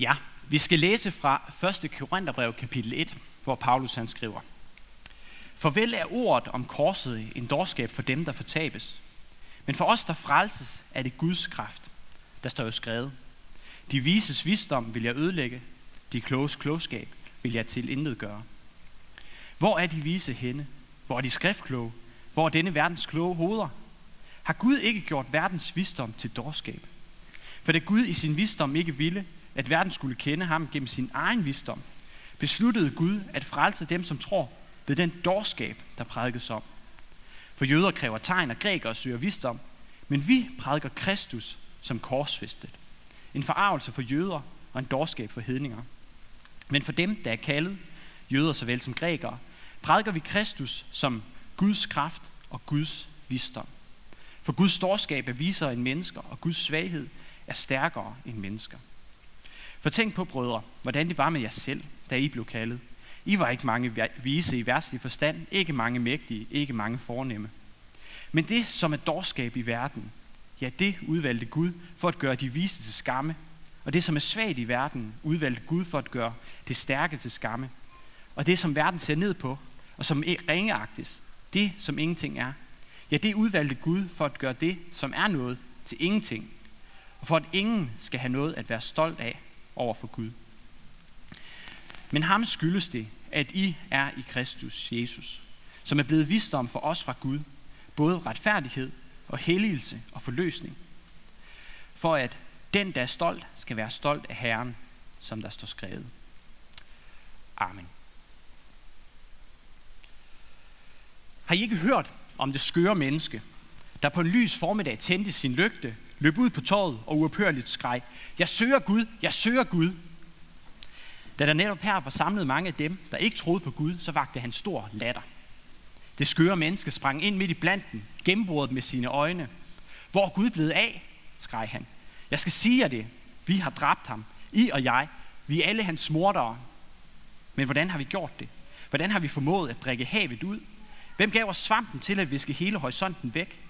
Ja, vi skal læse fra 1. Korintherbrev kapitel 1, hvor Paulus han skriver. Farvel er ordet om korset en dårskab for dem, der fortabes. Men for os, der frelses, er det Guds kraft. Der står jo skrevet. De vises visdom vil jeg ødelægge. De kloges klogskab vil jeg til intet gøre. Hvor er de vise henne? Hvor er de skriftkloge? Hvor er denne verdens kloge hoveder? Har Gud ikke gjort verdens visdom til dårskab? For da Gud i sin visdom ikke ville, at verden skulle kende ham gennem sin egen visdom, besluttede Gud at frelse dem, som tror ved den dårskab, der prædikes om. For jøder kræver tegn, og grækere søger visdom, men vi prædiker Kristus som korsfæstet. En forarvelse for jøder og en dårskab for hedninger. Men for dem, der er kaldet, jøder såvel som grækere, prædiker vi Kristus som Guds kraft og Guds visdom. For Guds storskab er visere end mennesker, og Guds svaghed er stærkere end mennesker. For tænk på, brødre, hvordan det var med jer selv, da I blev kaldet. I var ikke mange vise i værtslig forstand, ikke mange mægtige, ikke mange fornemme. Men det, som er dårskab i verden, ja, det udvalgte Gud for at gøre de vise til skamme. Og det, som er svagt i verden, udvalgte Gud for at gøre det stærke til skamme. Og det, som verden ser ned på, og som ringeagtes, det, som ingenting er, ja, det udvalgte Gud for at gøre det, som er noget, til ingenting. Og for at ingen skal have noget at være stolt af over for Gud. Men ham skyldes det, at I er i Kristus Jesus, som er blevet visdom for os fra Gud, både retfærdighed og helligelse og forløsning. For at den, der er stolt, skal være stolt af Herren, som der står skrevet. Amen. Har I ikke hørt om det skøre menneske, der på en lys formiddag tændte sin lygte, løb ud på torvet og uophørligt skreg, jeg søger Gud, jeg søger Gud. Da der netop her var samlet mange af dem, der ikke troede på Gud, så vagte han stor latter. Det skøre menneske sprang ind midt i blanden, gennembordet med sine øjne. Hvor er Gud blevet af? skreg han. Jeg skal sige jer det. Vi har dræbt ham. I og jeg. Vi er alle hans mordere. Men hvordan har vi gjort det? Hvordan har vi formået at drikke havet ud? Hvem gav os svampen til at viske hele horisonten væk?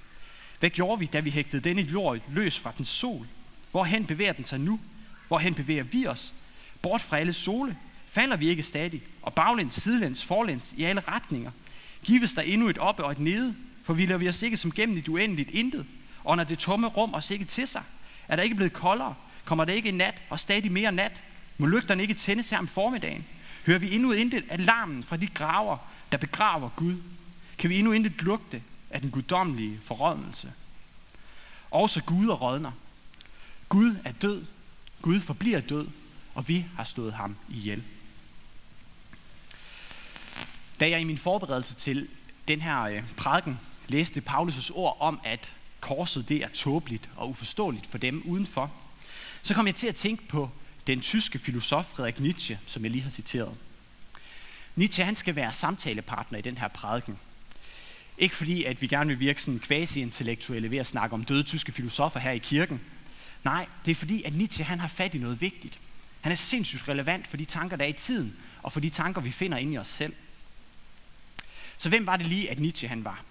Hvad gjorde vi, da vi hægtede denne jord løs fra den sol? Hvorhen bevæger den sig nu? Hvorhen bevæger vi os? Bort fra alle sole? Falder vi ikke stadig? Og baglæns, sidelæns, forlæns i alle retninger? Gives der endnu et oppe og et nede? For vi vi os ikke som gennem et uendeligt intet? Og når det tomme rum os ikke til sig? Er der ikke blevet koldere? Kommer der ikke nat og stadig mere nat? Må lygterne ikke tændes her om formiddagen? Hører vi endnu intet alarmen fra de graver, der begraver Gud? Kan vi endnu intet lugte af den guddommelige forrådnelse? Også Gud og rådner. Gud er død. Gud forbliver død, og vi har stået ham ihjel. Da jeg i min forberedelse til den her øh, prædiken læste Paulus' ord om, at korset det er tåbeligt og uforståeligt for dem udenfor, så kom jeg til at tænke på den tyske filosof Frederik Nietzsche, som jeg lige har citeret. Nietzsche han skal være samtalepartner i den her prædiken. Ikke fordi, at vi gerne vil virke sådan quasi-intellektuelle ved at snakke om døde tyske filosofer her i kirken. Nej, det er fordi, at Nietzsche han har fat i noget vigtigt. Han er sindssygt relevant for de tanker, der er i tiden, og for de tanker, vi finder inde i os selv. Så hvem var det lige, at Nietzsche han var?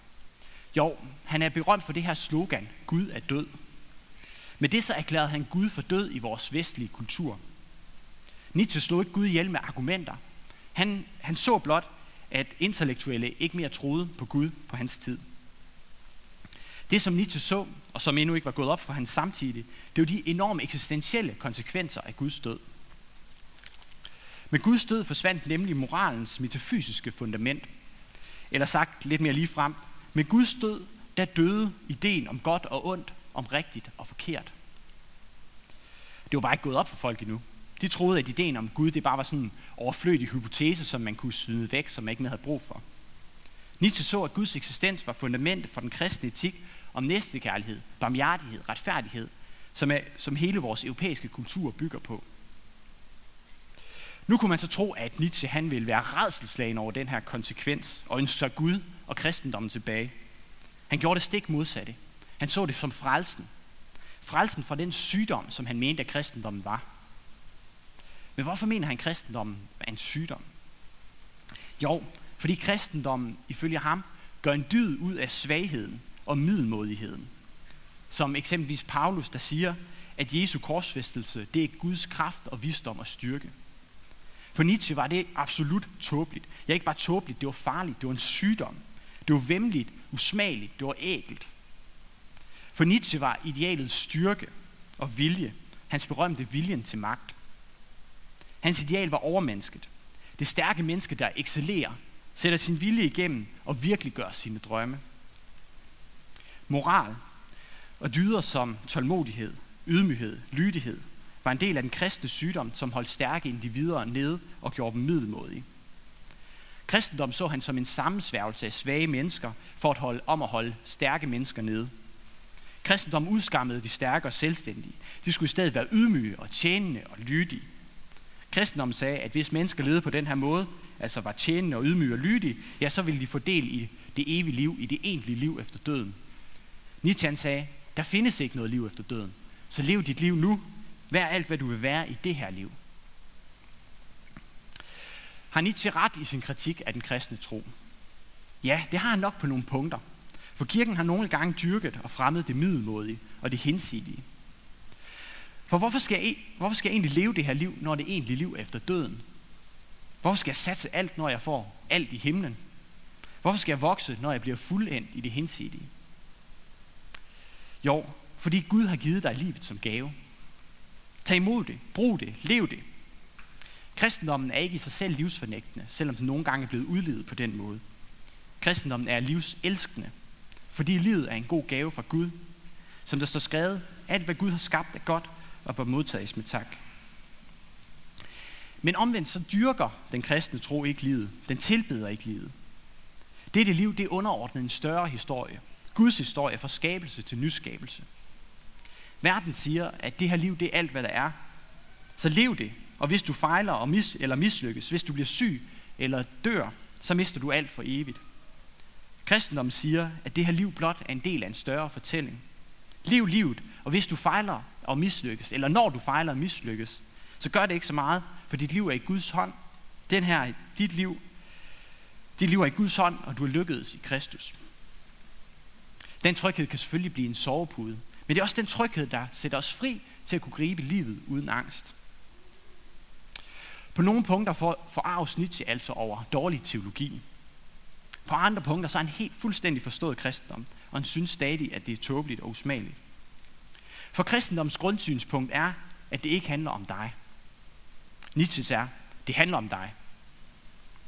Jo, han er berømt for det her slogan, Gud er død. Med det så erklærede han Gud for død i vores vestlige kultur. Nietzsche slog ikke Gud ihjel med argumenter. Han, han så blot, at intellektuelle ikke mere troede på Gud på hans tid. Det, som Nietzsche så, og som endnu ikke var gået op for hans samtidig, det var de enorme eksistentielle konsekvenser af Guds død. Med Guds død forsvandt nemlig moralens metafysiske fundament. Eller sagt lidt mere lige frem, med Guds død, der døde ideen om godt og ondt, om rigtigt og forkert. Det var bare ikke gået op for folk endnu. De troede, at ideen om Gud, det bare var sådan en overflødig hypotese, som man kunne syde væk, som man ikke mere havde brug for. Nietzsche så, at Guds eksistens var fundamentet for den kristne etik om næstekærlighed, barmhjertighed, retfærdighed, som, er, som hele vores europæiske kultur bygger på. Nu kunne man så tro, at Nietzsche han ville være redselslagen over den her konsekvens, og ønske Gud og kristendommen tilbage. Han gjorde det stik modsatte. Han så det som frelsen. Frelsen fra den sygdom, som han mente, at kristendommen var. Men hvorfor mener han, at kristendommen er en sygdom? Jo, fordi kristendommen, ifølge ham, gør en dyd ud af svagheden og middelmodigheden. Som eksempelvis Paulus, der siger, at Jesu korsfæstelse, det er Guds kraft og visdom og styrke. For Nietzsche var det absolut tåbeligt. Ja, ikke bare tåbeligt, det var farligt, det var en sygdom. Det var vemmeligt, usmageligt, det var ægelt. For Nietzsche var idealet styrke og vilje, hans berømte viljen til magt. Hans ideal var overmennesket. Det stærke menneske, der excellerer, sætter sin vilje igennem og virkelig gør sine drømme. Moral og dyder som tålmodighed, ydmyghed, lydighed var en del af den kristne sygdom, som holdt stærke individer nede og gjorde dem middelmodige. Kristendom så han som en sammensværgelse af svage mennesker for at holde om at holde stærke mennesker nede. Kristendom udskammede de stærke og selvstændige. De skulle i stedet være ydmyge og tjenende og lydige. Kristendom sagde, at hvis mennesker levede på den her måde, altså var tjenende og ydmyge og lydige, ja, så ville de få del i det evige liv, i det egentlige liv efter døden. Nietzsche sagde, der findes ikke noget liv efter døden. Så lev dit liv nu. Vær alt, hvad du vil være i det her liv. Har Nietzsche ret i sin kritik af den kristne tro? Ja, det har han nok på nogle punkter. For kirken har nogle gange dyrket og fremmet det middelmådige og det hinsidige. For hvorfor skal, jeg, e- hvorfor skal jeg egentlig leve det her liv, når det er egentlig liv efter døden? Hvorfor skal jeg satse alt, når jeg får alt i himlen? Hvorfor skal jeg vokse, når jeg bliver fuldendt i det hinsidige? Jo, fordi Gud har givet dig livet som gave. Tag imod det, brug det, lev det. Kristendommen er ikke i sig selv livsfornægtende, selvom den nogle gange er blevet udlevet på den måde. Kristendommen er livselskende, fordi livet er en god gave fra Gud. Som der står skrevet, alt hvad Gud har skabt er godt og bør modtages med tak. Men omvendt så dyrker den kristne tro ikke livet. Den tilbeder ikke livet. Dette liv det er underordnet en større historie. Guds historie fra skabelse til nyskabelse. Verden siger, at det her liv, det er alt, hvad der er. Så lev det. Og hvis du fejler og mis, eller mislykkes, hvis du bliver syg eller dør, så mister du alt for evigt. Kristendommen siger, at det her liv blot er en del af en større fortælling. Lev livet, og hvis du fejler og mislykkes, eller når du fejler og mislykkes, så gør det ikke så meget, for dit liv er i Guds hånd. Den her, dit liv, dit liv er i Guds hånd, og du er lykkedes i Kristus. Den tryghed kan selvfølgelig blive en sovepude, men det er også den tryghed, der sætter os fri til at kunne gribe livet uden angst. På nogle punkter får, forarves Nietzsche altså over dårlig teologi. På andre punkter så er han helt fuldstændig forstået kristendom, og han synes stadig, at det er tåbeligt og usmageligt. For kristendoms grundsynspunkt er, at det ikke handler om dig. Nietzsche er, det handler om dig.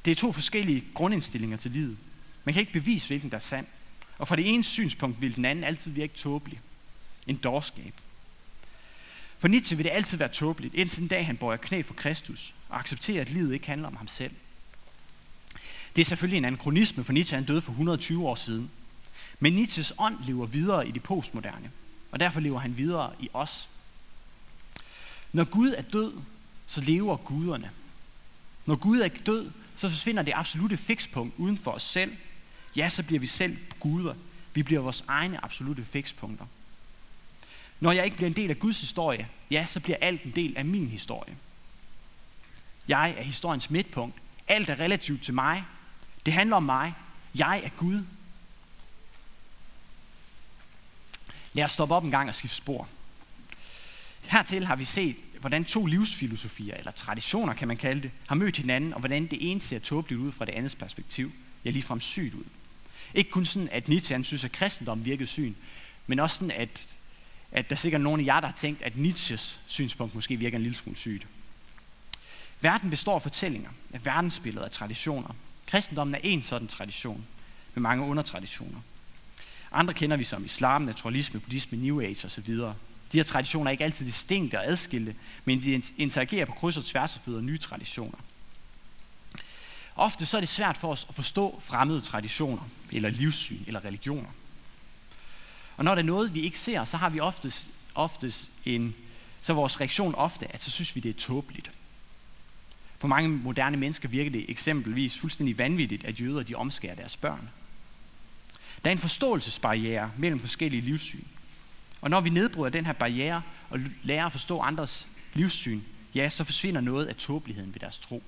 Det er to forskellige grundindstillinger til livet. Man kan ikke bevise, hvilken der er sand. Og fra det ene synspunkt vil den anden altid virke tåbelig. En dårskab. For Nietzsche vil det altid være tåbeligt, indtil den dag han bøjer knæ for Kristus og accepterer, at livet ikke handler om ham selv. Det er selvfølgelig en anachronisme, for Nietzsche han døde for 120 år siden. Men Nietzsches ånd lever videre i det postmoderne, og derfor lever han videre i os. Når Gud er død, så lever guderne. Når Gud er død, så forsvinder det absolute fikspunkt uden for os selv. Ja, så bliver vi selv guder. Vi bliver vores egne absolute fikspunkter. Når jeg ikke bliver en del af Guds historie, ja, så bliver alt en del af min historie. Jeg er historiens midtpunkt. Alt er relativt til mig. Det handler om mig. Jeg er Gud. Lad os stoppe op en gang og skifte spor. Hertil har vi set, hvordan to livsfilosofier, eller traditioner kan man kalde det, har mødt hinanden, og hvordan det ene ser tåbeligt ud fra det andets perspektiv. Ja, ligefrem sygt ud. Ikke kun sådan, at Nietzsche synes, at kristendom virkede syn, men også sådan, at, at der er sikkert nogen af jer, der har tænkt, at Nietzsches synspunkt måske virker en lille smule sygt. Verden består af fortællinger, af verdensbilleder, af traditioner. Kristendommen er en sådan tradition, med mange undertraditioner. Andre kender vi som islam, naturalisme, buddhisme, new age osv. De her traditioner er ikke altid distinkte og adskilte, men de interagerer på kryds og tværs og føder nye traditioner. Ofte så er det svært for os at forstå fremmede traditioner, eller livssyn, eller religioner. Og når der er noget, vi ikke ser, så har vi oftest, oftest en, så vores reaktion ofte, at så synes vi, det er tåbeligt. For mange moderne mennesker virker det eksempelvis fuldstændig vanvittigt, at jøder de omskærer deres børn. Der er en forståelsesbarriere mellem forskellige livssyn. Og når vi nedbryder den her barriere og lærer at forstå andres livssyn, ja, så forsvinder noget af tåbeligheden ved deres tro.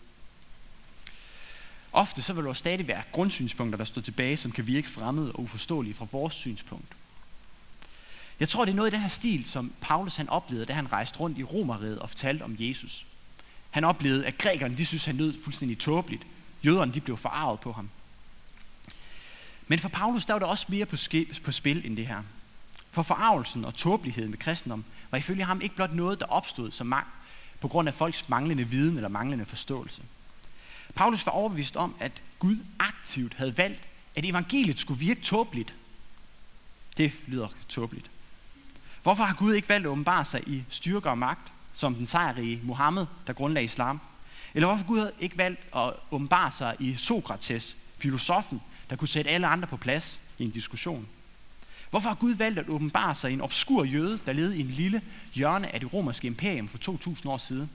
Ofte så vil der stadig være grundsynspunkter, der står tilbage, som kan virke fremmede og uforståelige fra vores synspunkt. Jeg tror, det er noget i den her stil, som Paulus han oplevede, da han rejste rundt i Romeriet og fortalte om Jesus. Han oplevede, at grækerne de synes, han lød fuldstændig tåbeligt. Jøderne de blev forarvet på ham. Men for Paulus der var der også mere på, ske, på spil end det her. For forarvelsen og tåbeligheden med kristendom var ifølge ham ikke blot noget, der opstod som magt på grund af folks manglende viden eller manglende forståelse. Paulus var overbevist om, at Gud aktivt havde valgt, at evangeliet skulle virke tåbeligt. Det lyder tåbeligt. Hvorfor har Gud ikke valgt at åbenbare sig i styrke og magt, som den sejrige Mohammed, der grundlagde islam? Eller hvorfor Gud ikke valgt at åbenbare sig i Sokrates, filosofen, der kunne sætte alle andre på plads i en diskussion? Hvorfor har Gud valgt at åbenbare sig i en obskur jøde, der levede i en lille hjørne af det romerske imperium for 2000 år siden?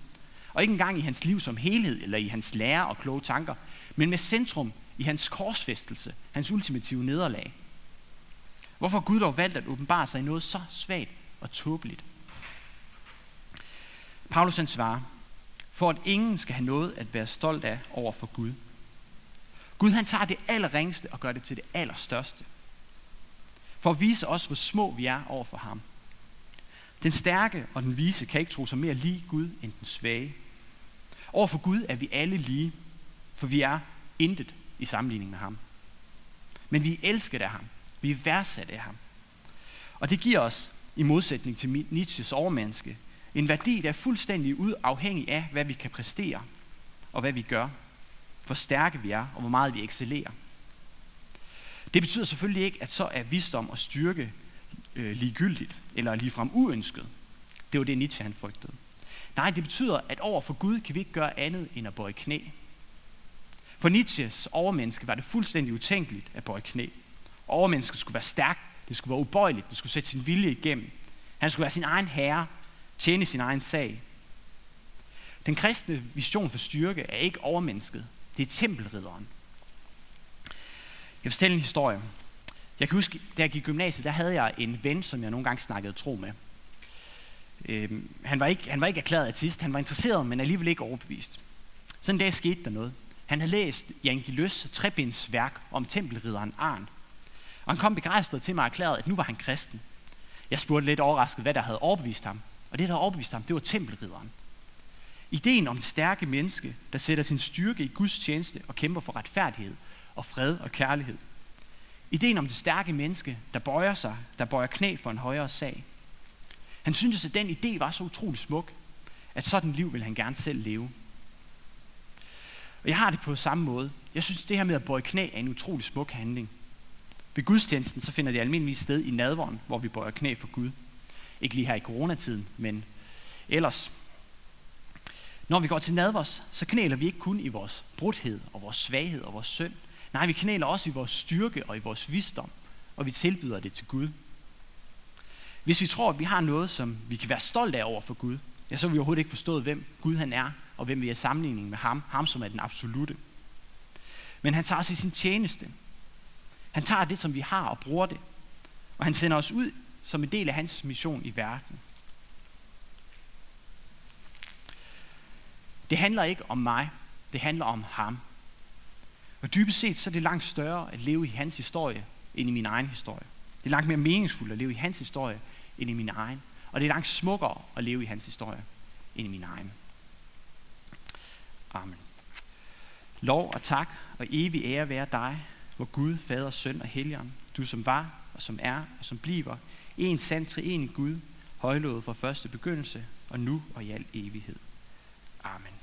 Og ikke engang i hans liv som helhed, eller i hans lære og kloge tanker, men med centrum i hans korsfæstelse, hans ultimative nederlag. Hvorfor har Gud dog valgt at åbenbare sig i noget så svagt og tåbeligt? Paulus han svarer, for at ingen skal have noget at være stolt af over for Gud. Gud han tager det allerringste og gør det til det allerstørste. For at vise os, hvor små vi er over for ham. Den stærke og den vise kan ikke tro sig mere lige Gud end den svage. Over for Gud er vi alle lige, for vi er intet i sammenligning med ham. Men vi er elsket af ham. Vi er værdsat af ham. Og det giver os, i modsætning til Nietzsches overmenneske, en værdi, der er fuldstændig afhængig af, hvad vi kan præstere og hvad vi gør. Hvor stærke vi er og hvor meget vi excellerer. Det betyder selvfølgelig ikke, at så er visdom og styrke øh, ligegyldigt eller ligefrem uønsket. Det var det, Nietzsche han frygtede. Nej, det betyder, at over for Gud kan vi ikke gøre andet end at bøje knæ. For Nietzsches overmenneske var det fuldstændig utænkeligt at bøje knæ. Overmennesket skulle være stærkt, det skulle være ubøjeligt, det skulle sætte sin vilje igennem. Han skulle være sin egen herre, tjene sin egen sag. Den kristne vision for styrke er ikke overmennesket, det er tempelridderen. Jeg fortæller en historie. Jeg kan huske, da jeg gik i gymnasiet, der havde jeg en ven, som jeg nogle gange snakkede tro med. Øhm, han, var ikke, han var ikke erklæret artist, han var interesseret, men alligevel ikke overbevist. Sådan en dag skete der noget. Han havde læst Jan Løs trebinds værk om tempelridderen Arn. Og han kom begejstret til mig og erklærede, at nu var han kristen. Jeg spurgte lidt overrasket, hvad der havde overbevist ham. Og det, der havde overbevist ham, det var tempelridderen. Ideen om det stærke menneske, der sætter sin styrke i Guds tjeneste og kæmper for retfærdighed og fred og kærlighed. Ideen om det stærke menneske, der bøjer sig, der bøjer knæ for en højere sag. Han syntes, at den idé var så utrolig smuk, at sådan et liv vil han gerne selv leve. Og jeg har det på samme måde. Jeg synes, det her med at bøje knæ er en utrolig smuk handling. Ved gudstjenesten så finder det almindeligvis sted i nadvåren, hvor vi bøjer knæ for Gud. Ikke lige her i coronatiden, men ellers. Når vi går til nadvers, så knæler vi ikke kun i vores brudhed og vores svaghed og vores synd. Nej, vi knæler også i vores styrke og i vores visdom, og vi tilbyder det til Gud. Hvis vi tror, at vi har noget, som vi kan være stolte af over for Gud, ja, så har vi overhovedet ikke forstået, hvem Gud han er, og hvem vi er sammenligning med ham, ham som er den absolute. Men han tager os i sin tjeneste. Han tager det, som vi har, og bruger det. Og han sender os ud som en del af hans mission i verden. Det handler ikke om mig, det handler om ham. Og dybest set så er det langt større at leve i hans historie, end i min egen historie. Det er langt mere meningsfuldt at leve i hans historie, end i min egen. Og det er langt smukkere at leve i hans historie, end i min egen. Amen. Lov og tak og evig ære være dig, hvor Gud, Fader, Søn og Helligånd, du som var og som er og som bliver, en sand en Gud, højlået fra første begyndelse og nu og i al evighed. Amen.